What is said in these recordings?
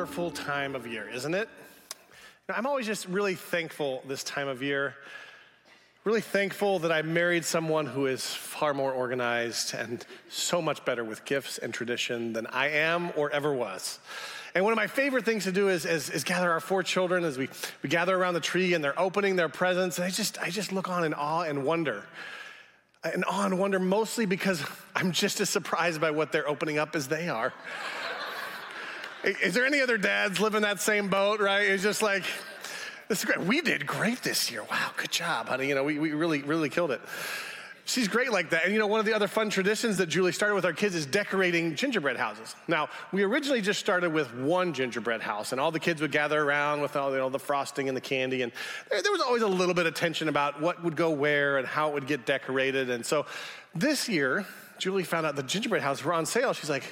wonderful time of year, isn't it? I'm always just really thankful this time of year. Really thankful that I married someone who is far more organized and so much better with gifts and tradition than I am or ever was. And one of my favorite things to do is, is, is, gather our four children as we, we gather around the tree and they're opening their presents. And I just, I just look on in awe and wonder. In awe and wonder mostly because I'm just as surprised by what they're opening up as they are. Is there any other dads live in that same boat, right? It's just like, this is great. We did great this year. Wow, good job, honey. You know, we, we really, really killed it. She's great like that. And you know, one of the other fun traditions that Julie started with our kids is decorating gingerbread houses. Now, we originally just started with one gingerbread house, and all the kids would gather around with all you know, the frosting and the candy. And there, there was always a little bit of tension about what would go where and how it would get decorated. And so this year, Julie found out the gingerbread houses were on sale. She's like,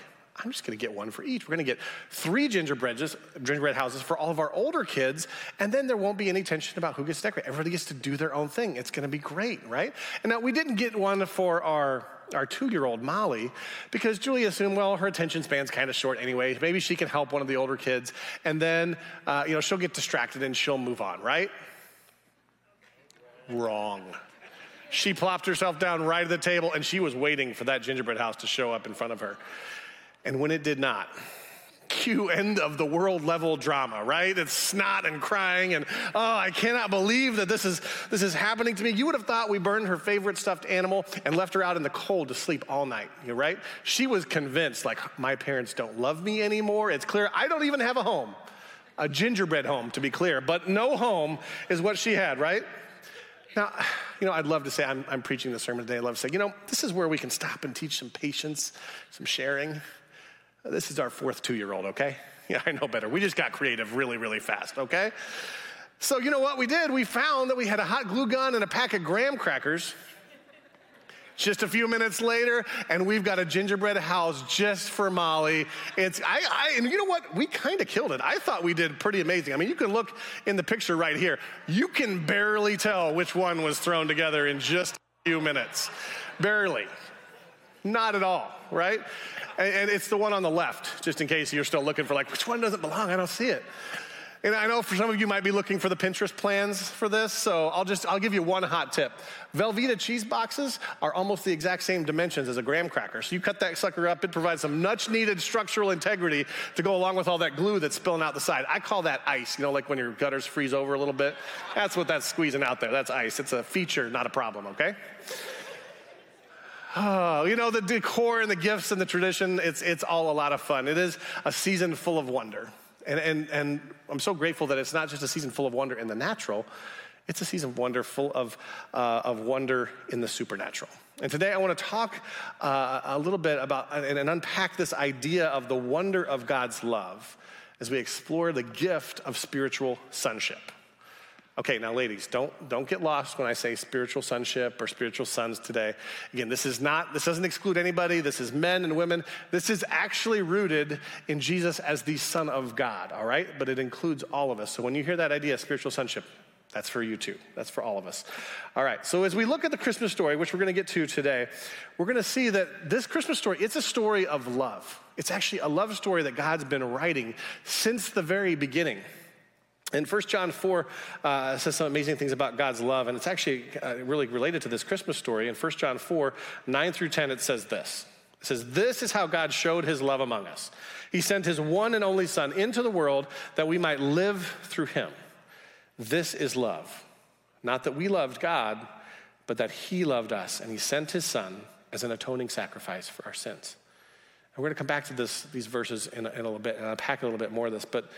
I'm just going to get one for each. We're going to get three gingerbread, gingerbread houses for all of our older kids, and then there won't be any tension about who gets decorated. Everybody gets to do their own thing. It's going to be great, right? And now we didn't get one for our our two-year-old Molly because Julie assumed, well, her attention span's kind of short anyway. Maybe she can help one of the older kids, and then uh, you know she'll get distracted and she'll move on, right? Wrong. She plopped herself down right at the table, and she was waiting for that gingerbread house to show up in front of her. And when it did not, cue end of the world level drama, right? It's snot and crying and oh, I cannot believe that this is this is happening to me. You would have thought we burned her favorite stuffed animal and left her out in the cold to sleep all night, you right? She was convinced like my parents don't love me anymore. It's clear I don't even have a home. A gingerbread home to be clear, but no home is what she had, right? Now, you know, I'd love to say I'm, I'm preaching the sermon today. I'd love to say, you know, this is where we can stop and teach some patience, some sharing. This is our fourth two year old, okay? Yeah, I know better. We just got creative really, really fast, okay? So, you know what we did? We found that we had a hot glue gun and a pack of graham crackers. Just a few minutes later, and we've got a gingerbread house just for Molly. It's I, I and you know what? We kind of killed it. I thought we did pretty amazing. I mean, you can look in the picture right here. You can barely tell which one was thrown together in just a few minutes. Barely. Not at all, right? And, and it's the one on the left, just in case you're still looking for like, which one doesn't belong? I don't see it. And I know for some of you might be looking for the Pinterest plans for this, so I'll just I'll give you one hot tip. Velveeta cheese boxes are almost the exact same dimensions as a graham cracker. So you cut that sucker up, it provides some much needed structural integrity to go along with all that glue that's spilling out the side. I call that ice, you know, like when your gutters freeze over a little bit. That's what that's squeezing out there. That's ice. It's a feature, not a problem, okay? Oh, you know, the decor and the gifts and the tradition, it's, it's all a lot of fun. It is a season full of wonder. And, and, and I'm so grateful that it's not just a season full of wonder in the natural, it's a season of wonder full of, uh, of wonder in the supernatural. And today I want to talk uh, a little bit about and, and unpack this idea of the wonder of God's love as we explore the gift of spiritual sonship. Okay, now ladies, don't don't get lost when I say spiritual sonship or spiritual sons today. Again, this is not this doesn't exclude anybody. This is men and women. This is actually rooted in Jesus as the son of God, all right? But it includes all of us. So when you hear that idea spiritual sonship, that's for you too. That's for all of us. All right. So as we look at the Christmas story, which we're going to get to today, we're going to see that this Christmas story, it's a story of love. It's actually a love story that God's been writing since the very beginning. And 1 John 4 uh, says some amazing things about God's love, and it's actually uh, really related to this Christmas story. In 1 John 4, 9 through 10, it says this. It says, This is how God showed his love among us. He sent his one and only Son into the world that we might live through him. This is love. Not that we loved God, but that he loved us, and he sent his Son as an atoning sacrifice for our sins. And we're going to come back to this, these verses in a, in a little bit and unpack a little bit more of this, but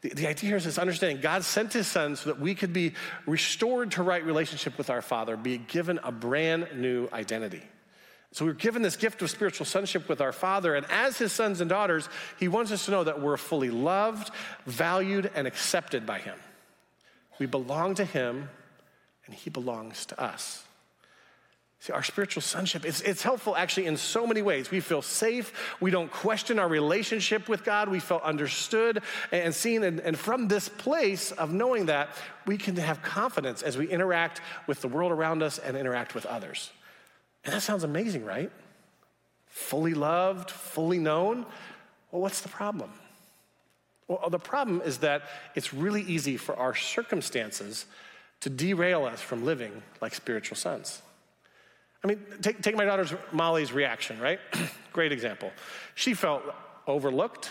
the, the idea here is this understanding God sent his son so that we could be restored to right relationship with our Father, be given a brand new identity. So we're given this gift of spiritual sonship with our Father, and as his sons and daughters, he wants us to know that we're fully loved, valued, and accepted by him. We belong to him, and he belongs to us. See, our spiritual sonship, it's, it's helpful actually in so many ways. We feel safe. We don't question our relationship with God. We feel understood and seen. And, and from this place of knowing that, we can have confidence as we interact with the world around us and interact with others. And that sounds amazing, right? Fully loved, fully known. Well, what's the problem? Well, the problem is that it's really easy for our circumstances to derail us from living like spiritual sons. I mean, take, take my daughter's Molly's reaction, right? Great example. She felt overlooked,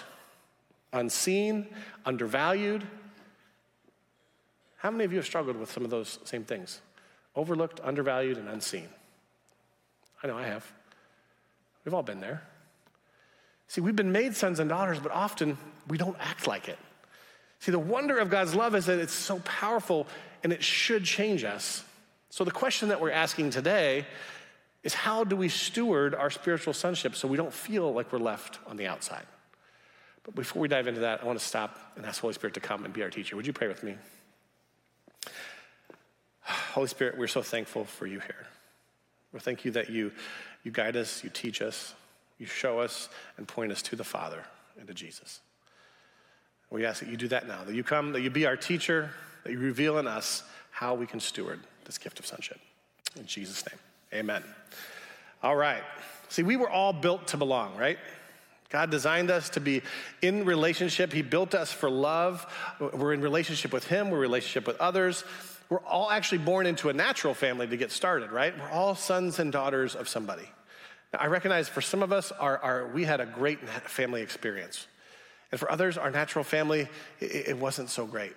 unseen, undervalued. How many of you have struggled with some of those same things? Overlooked, undervalued, and unseen. I know I have. We've all been there. See, we've been made sons and daughters, but often we don't act like it. See, the wonder of God's love is that it's so powerful and it should change us. So, the question that we're asking today is how do we steward our spiritual sonship so we don't feel like we're left on the outside? But before we dive into that, I want to stop and ask Holy Spirit to come and be our teacher. Would you pray with me? Holy Spirit, we're so thankful for you here. We thank you that you, you guide us, you teach us, you show us, and point us to the Father and to Jesus. We ask that you do that now, that you come, that you be our teacher, that you reveal in us how we can steward this gift of sonship. In Jesus' name. Amen. All right. See, we were all built to belong, right? God designed us to be in relationship. He built us for love. We're in relationship with Him, we're in relationship with others. We're all actually born into a natural family to get started, right? We're all sons and daughters of somebody. Now, I recognize for some of us, our, our, we had a great family experience. And for others, our natural family, it, it wasn't so great.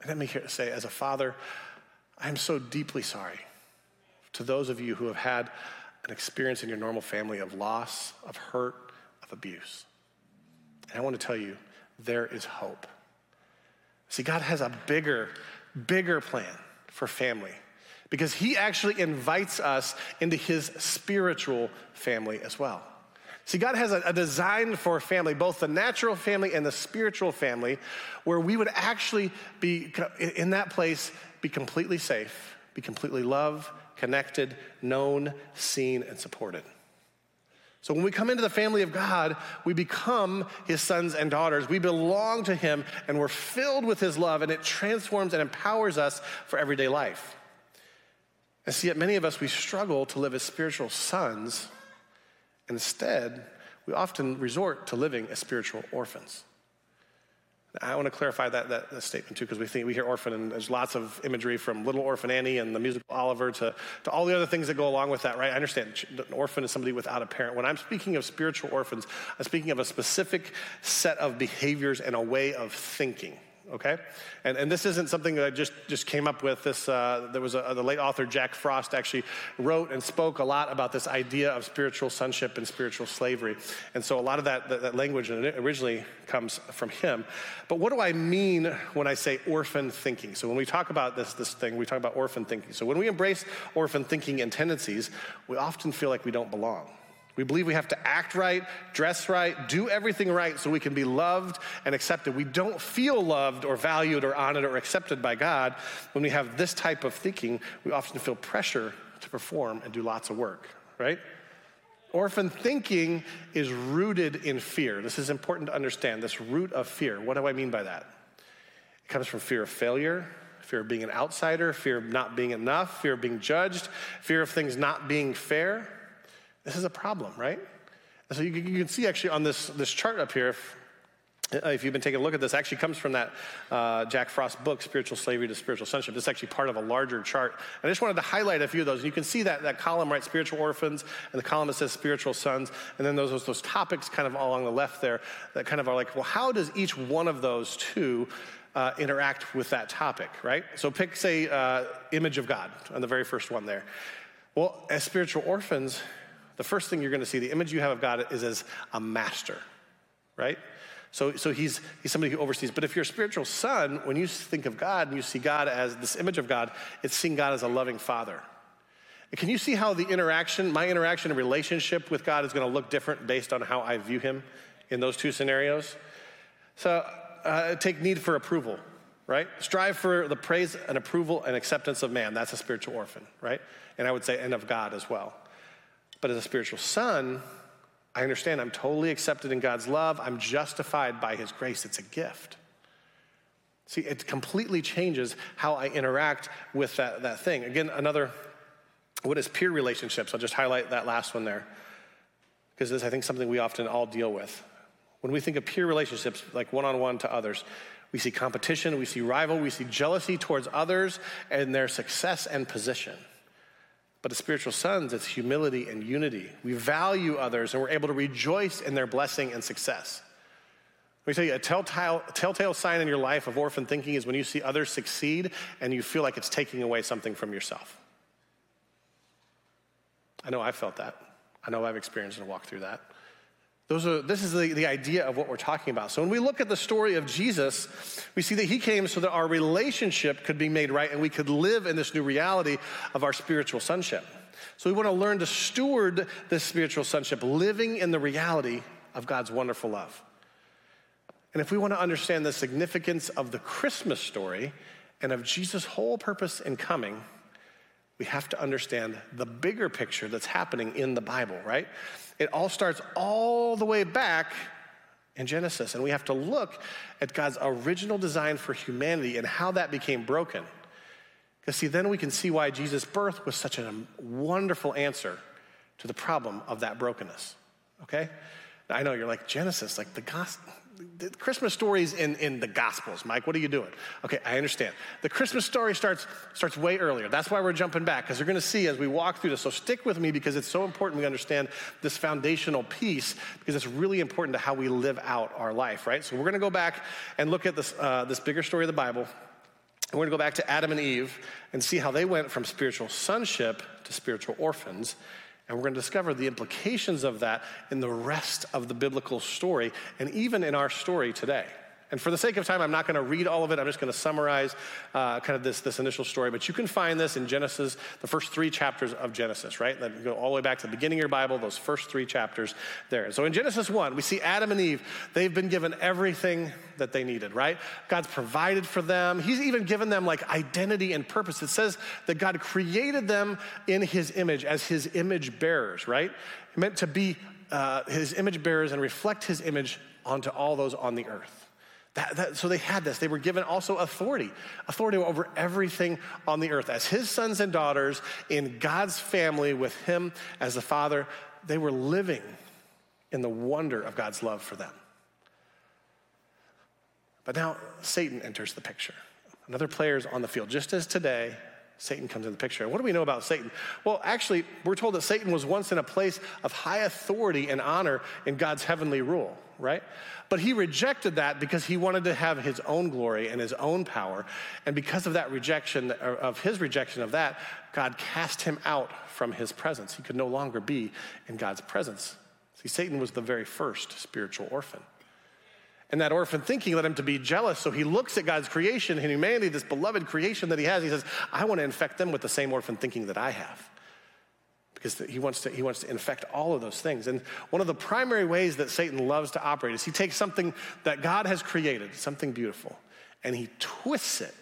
And let me say, as a father, I'm so deeply sorry to those of you who have had an experience in your normal family of loss, of hurt, of abuse. And I want to tell you, there is hope. See, God has a bigger, bigger plan for family because He actually invites us into His spiritual family as well. See, God has a, a, design for family, both the natural family and the spiritual family, where we would actually be in that place, be completely safe, be completely loved, connected, known, seen, and supported. So when we come into the family of God, we become his sons and daughters. We belong to him and we're filled with his love, and it transforms and empowers us for everyday life. And see, yet many of us, we struggle to live as spiritual sons Instead, we often resort to living as spiritual orphans. I want to clarify that, that, that statement too, because we think we hear orphan, and there's lots of imagery from Little Orphan Annie and the musical Oliver to, to all the other things that go along with that, right? I understand an orphan is somebody without a parent. When I'm speaking of spiritual orphans, I'm speaking of a specific set of behaviors and a way of thinking okay? And, and this isn't something that I just, just came up with. This, uh, there was a, the late author Jack Frost actually wrote and spoke a lot about this idea of spiritual sonship and spiritual slavery. And so a lot of that, that, that language originally comes from him. But what do I mean when I say orphan thinking? So when we talk about this, this thing, we talk about orphan thinking. So when we embrace orphan thinking and tendencies, we often feel like we don't belong. We believe we have to act right, dress right, do everything right so we can be loved and accepted. We don't feel loved or valued or honored or accepted by God. When we have this type of thinking, we often feel pressure to perform and do lots of work, right? Orphan thinking is rooted in fear. This is important to understand this root of fear. What do I mean by that? It comes from fear of failure, fear of being an outsider, fear of not being enough, fear of being judged, fear of things not being fair. This is a problem, right? So you, you, can see actually on this, this chart up here, if, if you've been taking a look at this, actually comes from that uh, Jack Frost book, Spiritual Slavery to Spiritual Sonship. This is actually part of a larger chart. I just wanted to highlight a few of those. And You can see that, that column, right, spiritual orphans, and the column that says spiritual sons, and then those, those, those topics kind of along the left there that kind of are like, well, how does each one of those two uh, interact with that topic, right? So pick, say, uh, image of God on the very first one there. Well, as spiritual orphans, the first thing you're going to see, the image you have of God is as a master, right? So, so he's, he's somebody who oversees. But if you're a spiritual son, when you think of God and you see God as this image of God, it's seeing God as a loving father. And can you see how the interaction, my interaction and relationship with God is going to look different based on how I view him in those two scenarios? So uh, take need for approval, right? Strive for the praise and approval and acceptance of man. That's a spiritual orphan, right? And I would say, and of God as well. But as a spiritual son, I understand I'm totally accepted in God's love. I'm justified by his grace. It's a gift. See, it completely changes how I interact with that, that thing. Again, another, what is peer relationships? I'll just highlight that last one there. Because this, I think, something we often all deal with. When we think of peer relationships, like one on one to others, we see competition, we see rival, we see jealousy towards others and their success and position. But as spiritual sons, it's humility and unity. We value others and we're able to rejoice in their blessing and success. Let me tell you, a telltale, telltale sign in your life of orphan thinking is when you see others succeed and you feel like it's taking away something from yourself. I know I've felt that. I know I've experienced and walked through that. Those are, this is the, the idea of what we're talking about. So when we look at the story of Jesus, we see that he came so that our relationship could be made right and we could live in this new reality of our spiritual sonship. So we want to learn to steward this spiritual sonship, living in the reality of God's wonderful love. And if we want to understand the significance of the Christmas story and of Jesus' whole purpose in coming, we have to understand the bigger picture that's happening in the Bible, right? It all starts all the way back in Genesis, and we have to look at God's original design for humanity and how that became broken. Because, see, then we can see why Jesus' birth was such a wonderful answer to the problem of that brokenness, okay? I know you're like, Genesis, like the gospel the Christmas stories in, in the Gospels, Mike. What are you doing? Okay, I understand. The Christmas story starts, starts way earlier. That's why we're jumping back, because you're going to see as we walk through this. So stick with me because it's so important we understand this foundational piece, because it's really important to how we live out our life, right? So we're going to go back and look at this, uh, this bigger story of the Bible. And we're going to go back to Adam and Eve and see how they went from spiritual sonship to spiritual orphans and we're going to discover the implications of that in the rest of the biblical story and even in our story today. And for the sake of time, I'm not going to read all of it. I'm just going to summarize uh, kind of this, this initial story. But you can find this in Genesis, the first three chapters of Genesis, right? Go all the way back to the beginning of your Bible, those first three chapters there. So in Genesis 1, we see Adam and Eve. They've been given everything that they needed, right? God's provided for them. He's even given them like identity and purpose. It says that God created them in his image as his image bearers, right? Meant to be uh, his image bearers and reflect his image onto all those on the earth. That, that, so they had this. They were given also authority, authority over everything on the earth. As his sons and daughters in God's family with him as the father, they were living in the wonder of God's love for them. But now Satan enters the picture. Another player is on the field. Just as today, Satan comes in the picture. And what do we know about Satan? Well, actually, we're told that Satan was once in a place of high authority and honor in God's heavenly rule, right? But he rejected that because he wanted to have his own glory and his own power. And because of that rejection, uh, of his rejection of that, God cast him out from his presence. He could no longer be in God's presence. See, Satan was the very first spiritual orphan. And that orphan thinking led him to be jealous. So he looks at God's creation and humanity, this beloved creation that he has. He says, I want to infect them with the same orphan thinking that I have. Because he wants, to, he wants to infect all of those things. And one of the primary ways that Satan loves to operate is he takes something that God has created, something beautiful, and he twists it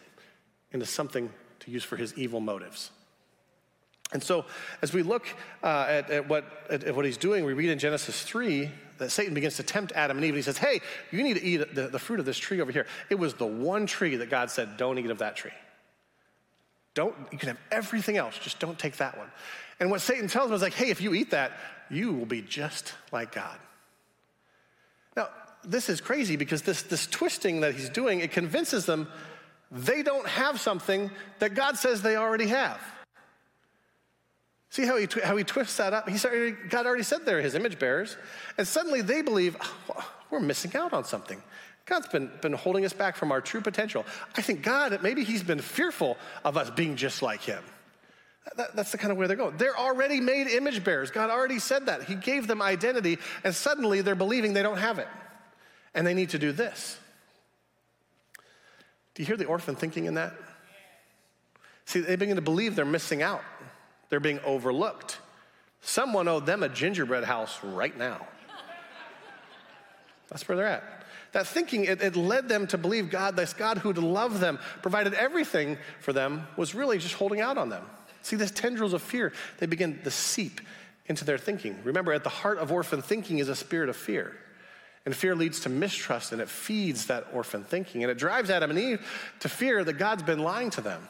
into something to use for his evil motives. And so, as we look uh, at, at, what, at, at what he's doing, we read in Genesis 3 that Satan begins to tempt Adam and Eve, and he says, Hey, you need to eat the, the fruit of this tree over here. It was the one tree that God said, Don't eat of that tree. Don't, you can have everything else, just don't take that one. And what Satan tells him is like, hey, if you eat that, you will be just like God. Now, this is crazy because this, this twisting that he's doing, it convinces them they don't have something that God says they already have. See how he, how he twists that up? He started, God already said they're his image bearers. And suddenly they believe, oh, we're missing out on something. God's been, been holding us back from our true potential. I think God, maybe he's been fearful of us being just like him. That, that's the kind of way they're going. They're already made image bearers. God already said that. He gave them identity, and suddenly they're believing they don't have it. And they need to do this. Do you hear the orphan thinking in that? See, they begin to believe they're missing out. They're being overlooked. Someone owed them a gingerbread house right now. That's where they're at. That thinking, it, it, led them to believe God, this God who'd love them, provided everything for them, was really just holding out on them. See, these tendrils of fear, they begin to seep into their thinking. Remember, at the heart of orphan thinking is a spirit of fear. And fear leads to mistrust and it feeds that orphan thinking. And it drives Adam and Eve to fear that God's been lying to them.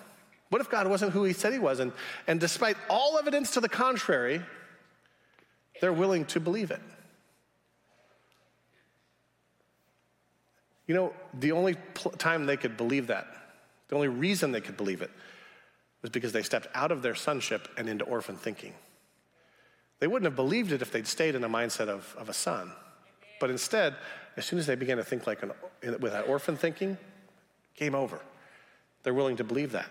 What if God wasn't who he said he was? And, and despite all evidence to the contrary, they're willing to believe it. You know, the only pl- time they could believe that, the only reason they could believe it, was because they stepped out of their sonship and into orphan thinking. They wouldn't have believed it if they'd stayed in a mindset of, of a son. But instead, as soon as they began to think like an, with that orphan thinking, game over. They're willing to believe that.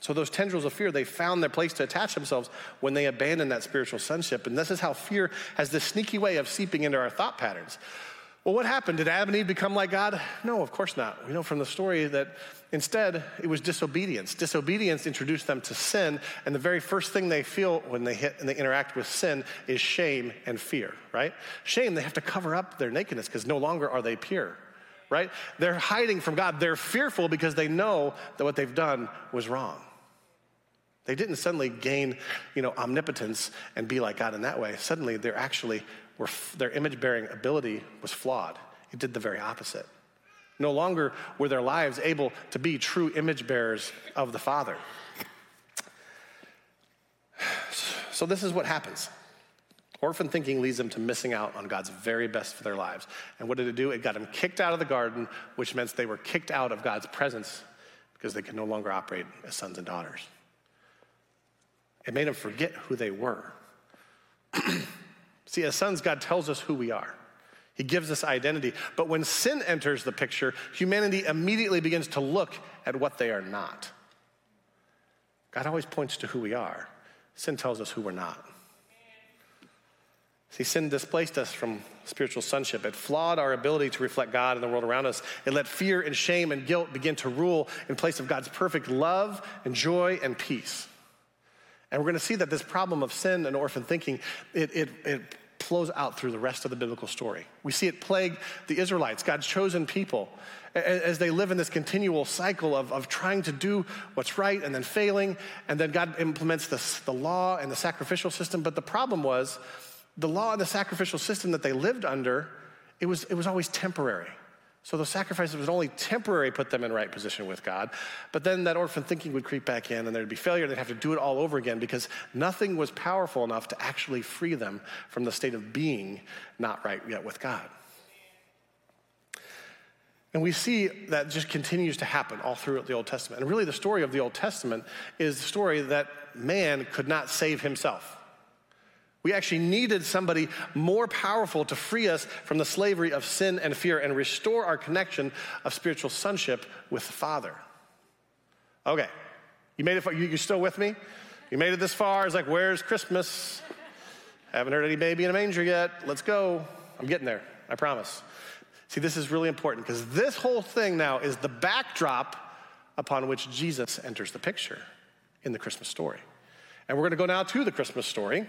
So those tendrils of fear, they found their place to attach themselves when they abandoned that spiritual sonship. And this is how fear has this sneaky way of seeping into our thought patterns. Well, what happened? Did Adam and Eve become like God? No, of course not. We know from the story that instead it was disobedience. Disobedience introduced them to sin, and the very first thing they feel when they hit and they interact with sin is shame and fear, right? Shame, they have to cover up their nakedness because no longer are they pure, right? They're hiding from God. They're fearful because they know that what they've done was wrong. They didn't suddenly gain, you know, omnipotence and be like God in that way. Suddenly, they're actually were, their image bearing ability was flawed. It did the very opposite. No longer were their lives able to be true image bearers of the Father. So, this is what happens. Orphan thinking leads them to missing out on God's very best for their lives. And what did it do? It got them kicked out of the garden, which meant they were kicked out of God's presence because they could no longer operate as sons and daughters. It made them forget who they were. See, as sons, God tells us who we are. He gives us identity. But when sin enters the picture, humanity immediately begins to look at what they are not. God always points to who we are. Sin tells us who we're not. See, sin displaced us from spiritual sonship. It flawed our ability to reflect God in the world around us. It let fear and shame and guilt begin to rule in place of God's perfect love and joy and peace. And we're going to see that this problem of sin and orphan thinking, it, it, it flows out through the rest of the biblical story. We see it plague the Israelites, God's chosen people, as they live in this continual cycle of, of trying to do what's right and then failing. And then God implements this, the law and the sacrificial system. But the problem was the law and the sacrificial system that they lived under, it was, it was always temporary. So those sacrifices would only temporarily put them in right position with God. But then that orphan thinking would creep back in and there'd be failure. They'd have to do it all over again because nothing was powerful enough to actually free them from the state of being not right yet with God. And we see that just continues to happen all throughout the Old Testament. And really, the story of the Old Testament is the story that man could not save himself. We actually needed somebody more powerful to free us from the slavery of sin and fear and restore our connection of spiritual sonship with the Father. Okay, you made it. Far, you, still with me? You made it this far. It's like, where's Christmas? Haven't heard any baby in a manger yet. Let's go. I'm getting there. I promise. See, this is really important because this whole thing now is the backdrop upon which Jesus enters the picture in the Christmas story. And we're going to go now to the Christmas story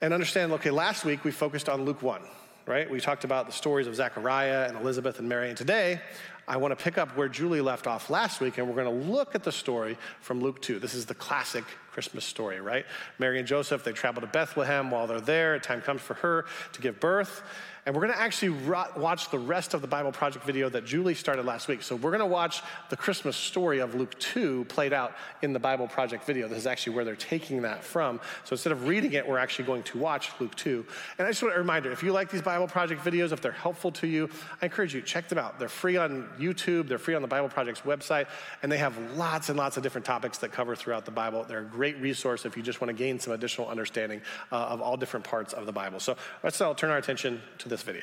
and understand okay, last week we focused on Luke 1, right? We talked about the stories of Zechariah and Elizabeth and Mary. And today, I want to pick up where Julie left off last week, and we're going to look at the story from Luke 2. This is the classic Christmas story, right? Mary and Joseph, they travel to Bethlehem. While they're there, time comes for her to give birth. And we're going to actually watch the rest of the Bible Project video that Julie started last week. So we're going to watch the Christmas story of Luke 2 played out in the Bible Project video. This is actually where they're taking that from. So instead of reading it, we're actually going to watch Luke 2. And I just want a reminder if you like these Bible Project videos, if they're helpful to you, I encourage you, check them out. They're free on YouTube, they're free on the Bible Project's website, and they have lots and lots of different topics that cover throughout the Bible. They're a great resource if you just want to gain some additional understanding uh, of all different parts of the Bible. So let's all turn our attention to this video.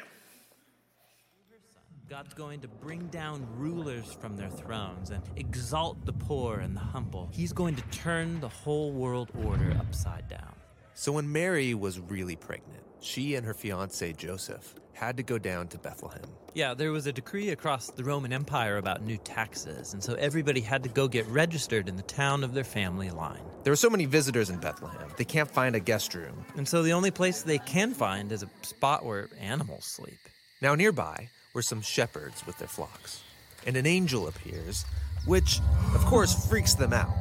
God's going to bring down rulers from their thrones and exalt the poor and the humble. He's going to turn the whole world order upside down. So when Mary was really pregnant, she and her fiance Joseph had to go down to Bethlehem. Yeah, there was a decree across the Roman Empire about new taxes, and so everybody had to go get registered in the town of their family line. There are so many visitors in Bethlehem, they can't find a guest room. And so the only place they can find is a spot where animals sleep. Now, nearby were some shepherds with their flocks, and an angel appears, which, of course, freaks them out.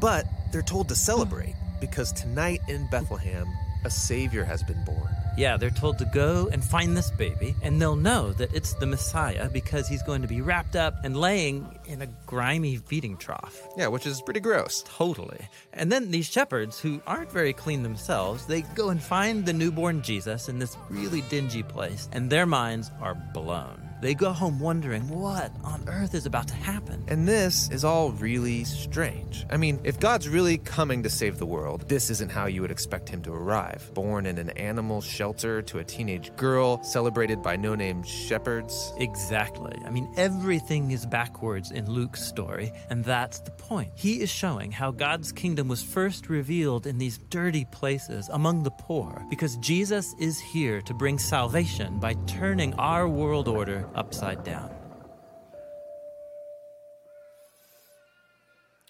But they're told to celebrate because tonight in Bethlehem, a Savior has been born. Yeah, they're told to go and find this baby, and they'll know that it's the Messiah because he's going to be wrapped up and laying in a grimy feeding trough. Yeah, which is pretty gross. Totally. And then these shepherds, who aren't very clean themselves, they go and find the newborn Jesus in this really dingy place, and their minds are blown. They go home wondering what on earth is about to happen. And this is all really strange. I mean, if God's really coming to save the world, this isn't how you would expect him to arrive. Born in an animal shelter to a teenage girl, celebrated by no name shepherds. Exactly. I mean, everything is backwards in Luke's story, and that's the point. He is showing how God's kingdom was first revealed in these dirty places among the poor, because Jesus is here to bring salvation by turning our world order upside down.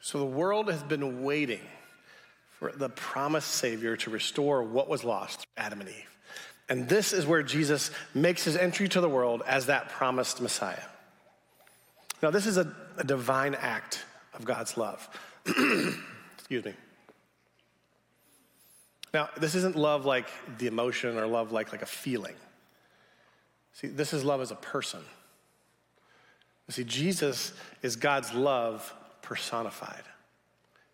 So the world has been waiting for the promised Savior to restore what was lost, Adam and Eve. And this is where Jesus makes his entry to the world as that promised Messiah. Now, this is a, a divine act of God's love. Excuse me. Now, this isn't love like the emotion or love like, like a feeling. See, this is love as a person. You see, Jesus is God's love personified.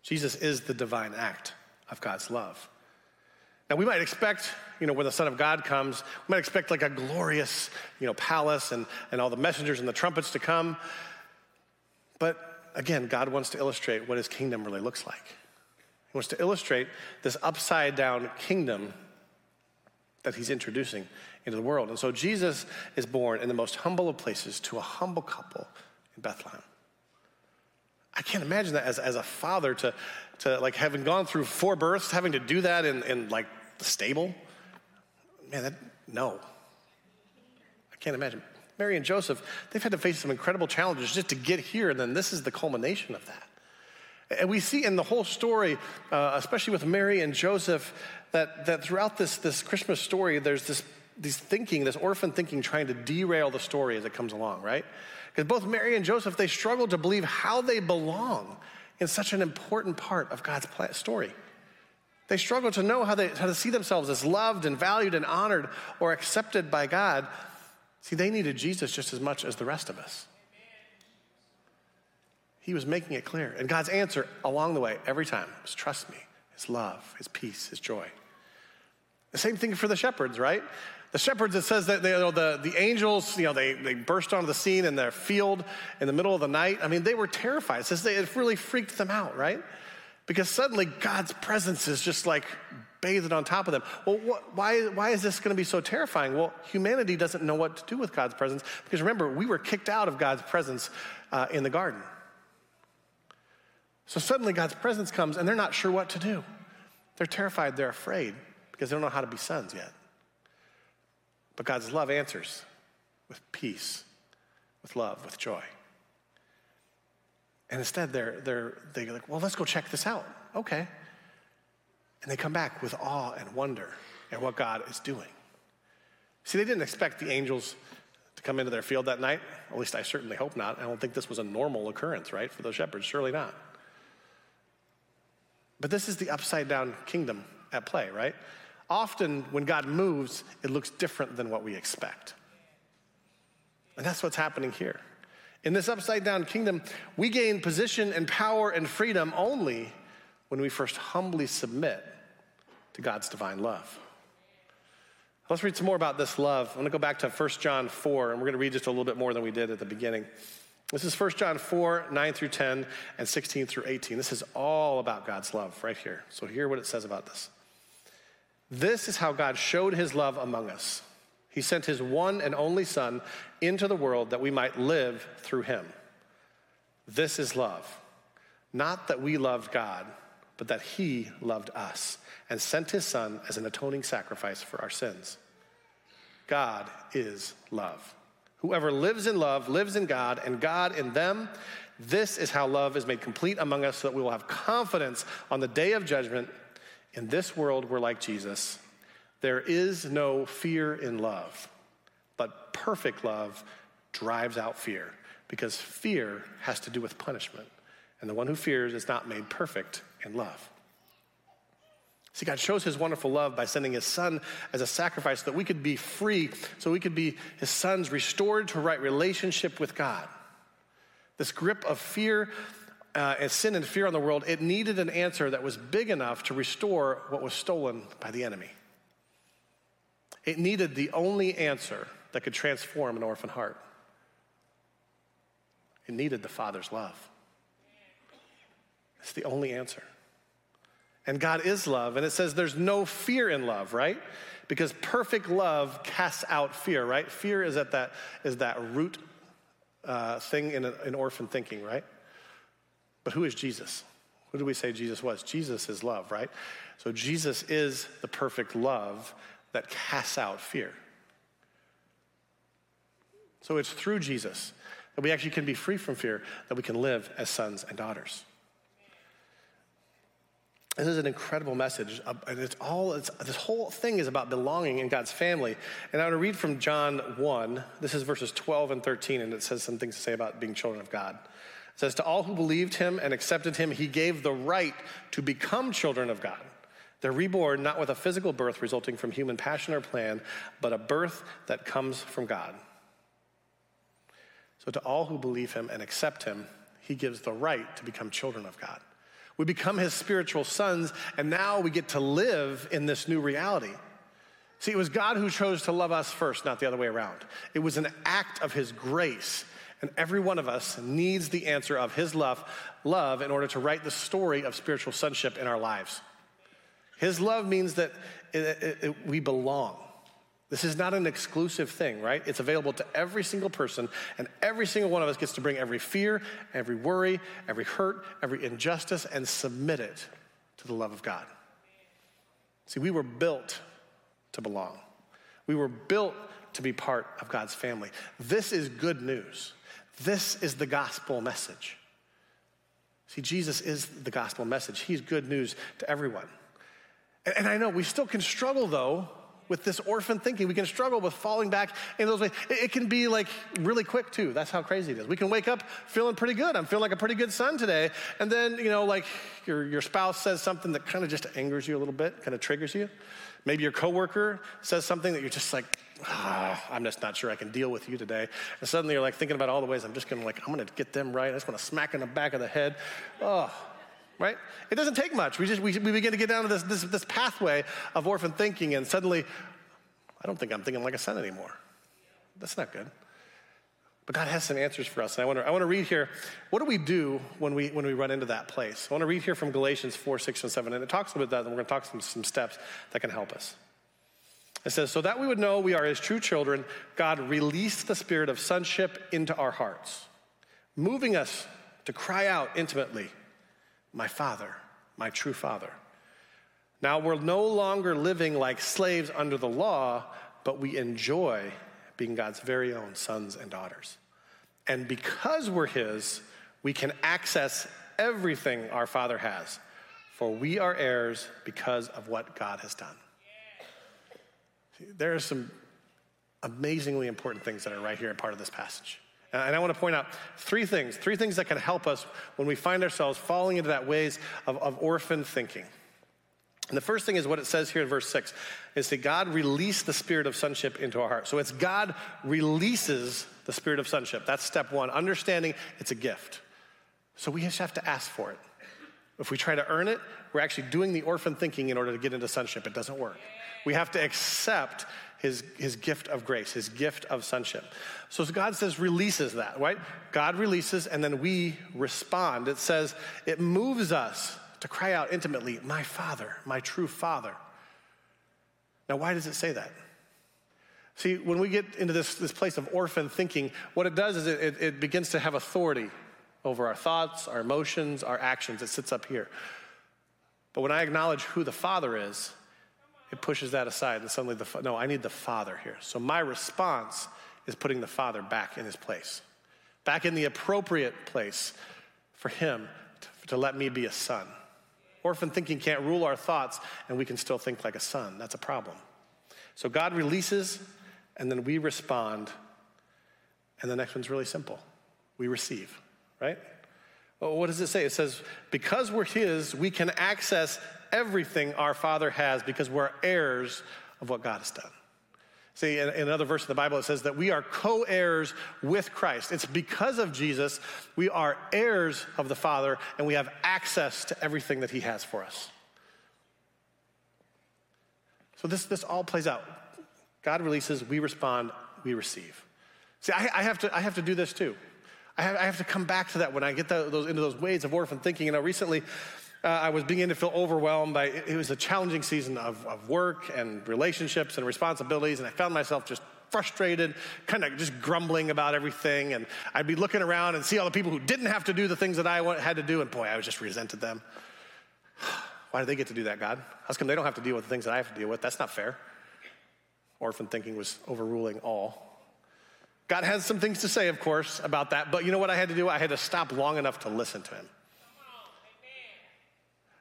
Jesus is the divine act of God's love. Now, we might expect, you know, when the Son of God comes, we might expect like a glorious, you know, palace and, and all the messengers and the trumpets to come. But again, God wants to illustrate what his kingdom really looks like. He wants to illustrate this upside down kingdom that he's introducing into the world. And so Jesus is born in the most humble of places to a humble couple in Bethlehem. I can't imagine that as, as a father to, to like having gone through four births, having to do that in, in like the stable. Man, that, no. I can't imagine. Mary and Joseph, they've had to face some incredible challenges just to get here, and then this is the culmination of that. And we see in the whole story, uh, especially with Mary and Joseph, that, that throughout this, this Christmas story, there's this, this thinking, this orphan thinking trying to derail the story as it comes along, right? Because both Mary and Joseph, they struggle to believe how they belong in such an important part of God's story. They struggle to know how, they, how to see themselves as loved and valued and honored or accepted by God. See, they needed Jesus just as much as the rest of us. He was making it clear. And God's answer along the way, every time, was trust me, his love, his peace, his joy. The same thing for the shepherds, right? The shepherds, it says that they, you know, the, the angels, you know, they, they burst onto the scene in their field in the middle of the night. I mean, they were terrified. It says they, it really freaked them out, right? Because suddenly God's presence is just like bathed on top of them. Well, what, why, why is this going to be so terrifying? Well, humanity doesn't know what to do with God's presence because remember, we were kicked out of God's presence uh, in the garden. So suddenly God's presence comes and they're not sure what to do. They're terrified, they're afraid because they don't know how to be sons yet. But God's love answers with peace, with love, with joy. And instead, they're, they're, they're like, well, let's go check this out. Okay. And they come back with awe and wonder at what God is doing. See, they didn't expect the angels to come into their field that night. At least I certainly hope not. I don't think this was a normal occurrence, right, for those shepherds. Surely not. But this is the upside down kingdom at play, right? Often when God moves, it looks different than what we expect. And that's what's happening here. In this upside down kingdom, we gain position and power and freedom only when we first humbly submit to God's divine love. Let's read some more about this love. I'm going to go back to 1 John 4, and we're going to read just a little bit more than we did at the beginning. This is 1 John 4, 9 through 10, and 16 through 18. This is all about God's love right here. So, hear what it says about this. This is how God showed his love among us. He sent his one and only Son into the world that we might live through him. This is love. Not that we loved God, but that he loved us and sent his Son as an atoning sacrifice for our sins. God is love. Whoever lives in love lives in God, and God in them. This is how love is made complete among us so that we will have confidence on the day of judgment. In this world, we're like Jesus. There is no fear in love, but perfect love drives out fear because fear has to do with punishment. And the one who fears is not made perfect in love. See, God shows his wonderful love by sending his son as a sacrifice so that we could be free, so we could be his sons restored to right relationship with God. This grip of fear uh, and sin and fear on the world, it needed an answer that was big enough to restore what was stolen by the enemy. It needed the only answer that could transform an orphan heart. It needed the Father's love. It's the only answer. And God is love. And it says there's no fear in love, right? Because perfect love casts out fear, right? Fear is at that is that root uh, thing in, a, in orphan thinking, right? But who is Jesus? Who do we say Jesus was? Jesus is love, right? So Jesus is the perfect love that casts out fear. So it's through Jesus that we actually can be free from fear, that we can live as sons and daughters. This is an incredible message. And it's all, it's, this whole thing is about belonging in God's family. And I want to read from John 1. This is verses 12 and 13, and it says some things to say about being children of God. Says, To all who believed him and accepted him, he gave the right to become children of God. They're reborn not with a physical birth resulting from human passion or plan, but a birth that comes from God. So, to all who believe him and accept him, he gives the right to become children of God. We become his spiritual sons, and now we get to live in this new reality. See, it was God who chose to love us first, not the other way around. It was an act of his grace. And every one of us needs the answer of his love, love in order to write the story of spiritual sonship in our lives. His love means that it, it, it, we belong. This is not an exclusive thing, right? It's available to every single person, and every single one of us gets to bring every fear, every worry, every hurt, every injustice, and submit it to the love of God. See, we were built to belong, we were built to be part of God's family. This is good news. This is the gospel message. See, Jesus is the gospel message. He's good news to everyone. And I know we still can struggle, though, with this orphan thinking. We can struggle with falling back in those ways. It, can be like really quick too. That's how crazy it is. We can wake up feeling pretty good. I'm feeling like a pretty good son today. And then, you know, like your, your spouse says something that kind of just angers you a little bit, kind of triggers you. Maybe your coworker says something that you're just like, ah, I'm just not sure I can deal with you today. And suddenly you're like thinking about all the ways I'm just gonna like, I'm gonna get them right. I just wanna smack in the back of the head. Oh, right? It doesn't take much. We just we, we begin to get down to this, this, this pathway of orphan thinking, and suddenly, I don't think I'm thinking like a son anymore. That's not good. But God has some answers for us. And I want to, I want to read here, what do we do when we, when we run into that place? I want to read here from Galatians 4, 6, and 7. And it talks about that, and we're going to talk some, some steps that can help us. It says, So that we would know we are his true children, God released the spirit of sonship into our hearts, moving us to cry out intimately, my Father, my true Father. Now we're no longer living like slaves under the law, but we enjoy being God's very own sons and daughters. And because we're His, we can access everything our Father has, for we are heirs because of what God has done. There are some amazingly important things that are right here in part of this passage. And I want to point out three things, three things that can help us when we find ourselves falling into that ways of, of orphan thinking. And the first thing is what it says here in verse 6 is that God released the spirit of sonship into our heart. So it's God releases the spirit of sonship. That's step one, understanding it's a gift. So we just have to ask for it. If we try to earn it, we're actually doing the orphan thinking in order to get into sonship. It doesn't work. We have to accept his, his gift of grace, his gift of sonship. So God says, releases that, right? God releases, and then we respond. It says, it moves us to cry out intimately, My Father, my true Father. Now, why does it say that? See, when we get into this, this place of orphan thinking, what it does is it, it, it begins to have authority over our thoughts, our emotions, our actions. It sits up here. But when I acknowledge who the Father is, it pushes that aside and suddenly the no i need the father here. So my response is putting the father back in his place back in the appropriate place for him to, to let me be a son. Orphan thinking can't rule our thoughts and we can still think like a son. That's a problem. So god releases and then we respond and the next one's really simple. We receive right? Well, what does it say? It says because we're his we can access everything our Father has because we're heirs of what God has done. See, in, another verse of the Bible, it says that we are co heirs with Christ. It's because of Jesus, we are heirs of the Father, and we have access to everything that He has for us. So this, this all plays out. God releases, we respond, we receive. See, I, I, have to, I have to do this too. I have, I have to come back to that when I get the, those, into those ways of orphan thinking. You know, recently uh, I was beginning to feel overwhelmed by it was a challenging season of, of work and relationships and responsibilities, and I found myself just frustrated, kind of just grumbling about everything. And I'd be looking around and see all the people who didn't have to do the things that I had to do, and boy, I was just resented them. Why do they get to do that, God? How come they don't have to deal with the things that I have to deal with? That's not fair. Orphan thinking was overruling all. God has some things to say, of course, about that, but you know what I had to do? I had to stop long enough to listen to him.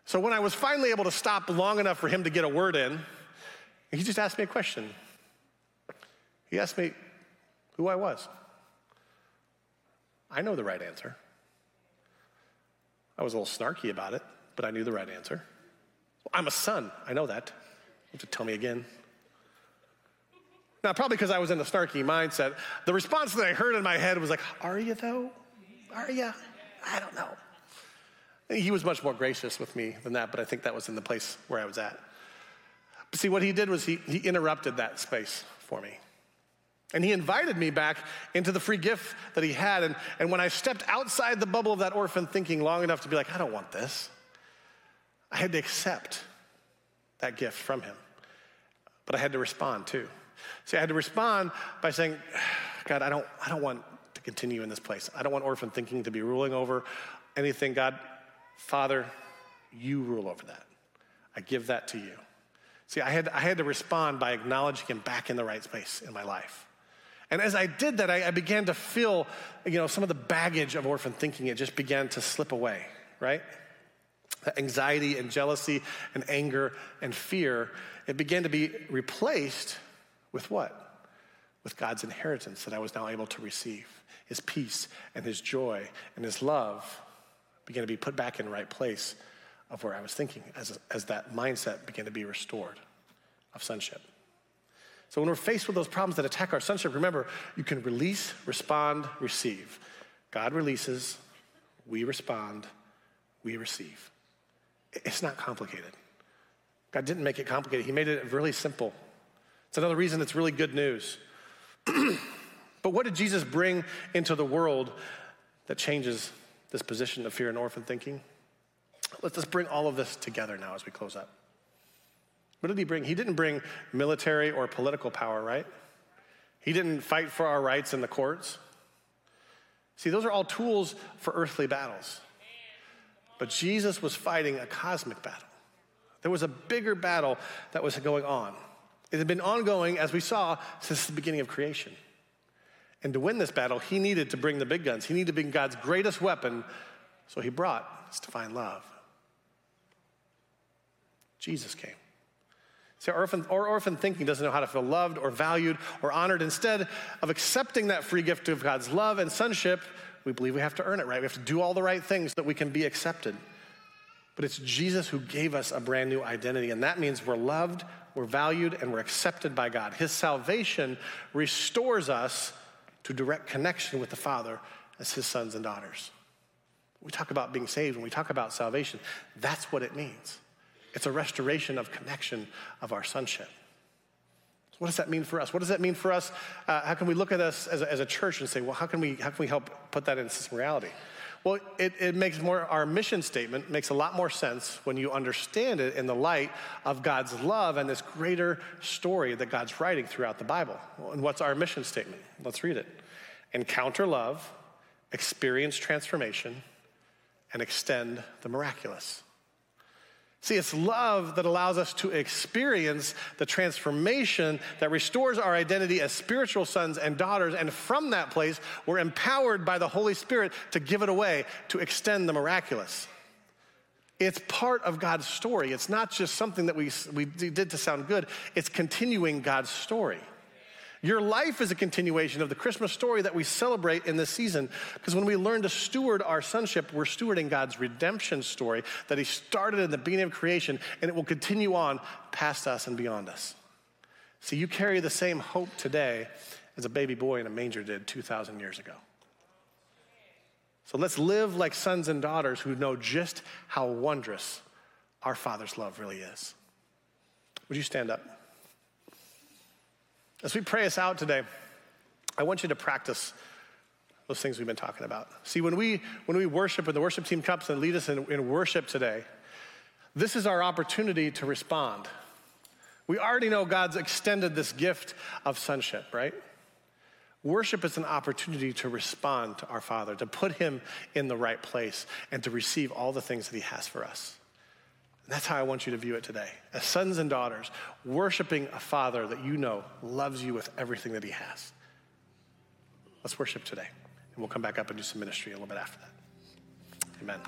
So when I was finally able to stop long enough for him to get a word in, he just asked me a question. He asked me who I was. I know the right answer. I was a little snarky about it, but I knew the right answer. I'm a son. I know that. You have to tell me again. Now, probably because I was in a snarky mindset, the response that I heard in my head was like, Are you though? Are you? I don't know. He was much more gracious with me than that, but I think that was in the place where I was at. But see, what he did was he, he interrupted that space for me. And he invited me back into the free gift that he had. And, and when I stepped outside the bubble of that orphan thinking long enough to be like, I don't want this, I had to accept that gift from him. But I had to respond too. See, I had to respond by saying, God, I don't, I don't want to continue in this place. I don't want orphan thinking to be ruling over anything. God, Father, you rule over that. I give that to you. See, I had, I had to respond by acknowledging him back in the right space in my life. And as I did that, I, I, began to feel, you know, some of the baggage of orphan thinking. It just began to slip away, right? The anxiety and jealousy and anger and fear, it began to be replaced with what? With God's inheritance that I was now able to receive. His peace and his joy and his love began to be put back in the right place of where I was thinking as, as that mindset began to be restored of sonship. So when we're faced with those problems that attack our sonship, remember, you can release, respond, receive. God releases, we respond, we receive. It's not complicated. God didn't make it complicated, He made it really simple. It's another reason it's really good news. but what did Jesus bring into the world that changes this position of fear and orphan thinking? Let's just bring all of this together now as we close up. What did he bring? He didn't bring military or political power, right? He didn't fight for our rights in the courts. See, those are all tools for earthly battles. But Jesus was fighting a cosmic battle. There was a bigger battle that was going on. It had been ongoing, as we saw, since the beginning of creation. And to win this battle, he needed to bring the big guns. He needed to bring God's greatest weapon, so he brought his divine love. Jesus came. See, our orphan, our orphan thinking doesn't know how to feel loved or valued or honored. Instead of accepting that free gift of God's love and sonship, we believe we have to earn it, right? We have to do all the right things so that we can be accepted. But it's Jesus who gave us a brand new identity, and that means we're loved, we're valued, and we're accepted by God. His salvation restores us to direct connection with the Father as His sons and daughters. we talk about being saved, when we talk about salvation, that's what it means. It's a restoration of connection of our sonship. So what does that mean for us? What does that mean for us? Uh, how can we look at us as a, as a, church and say, well, how can we how can we help put that into some reality? Well, it, it makes more our mission statement makes a lot more sense when you understand it in the light of God's love and this greater story that God's writing throughout the Bible. And what's our mission statement? Let's read it. Encounter love, experience transformation, and extend the miraculous. See, it's love that allows us to experience the transformation that restores our identity as spiritual sons and daughters. And from that place, we're empowered by the Holy Spirit to give it away, to extend the miraculous. It's part of God's story. It's not just something that we, we did to sound good, it's continuing God's story. Your life is a continuation of the Christmas story that we celebrate in this season. Because when we learn to steward our sonship, we're stewarding God's redemption story that He started in the beginning of creation, and it will continue on past us and beyond us. See, you carry the same hope today as a baby boy in a manger did 2,000 years ago. So let's live like sons and daughters who know just how wondrous our Father's love really is. Would you stand up? As we pray us out today, I want you to practice those things we've been talking about. See, when we when we worship and the worship team comes and lead us in, in worship today, this is our opportunity to respond. We already know God's extended this gift of sonship, right? Worship is an opportunity to respond to our Father, to put Him in the right place, and to receive all the things that He has for us. And that's how I want you to view it today. As sons and daughters, worshiping a Father that you know loves you with everything that He has. Let's worship today. And we'll come back up and do some ministry a little bit after that. Amen.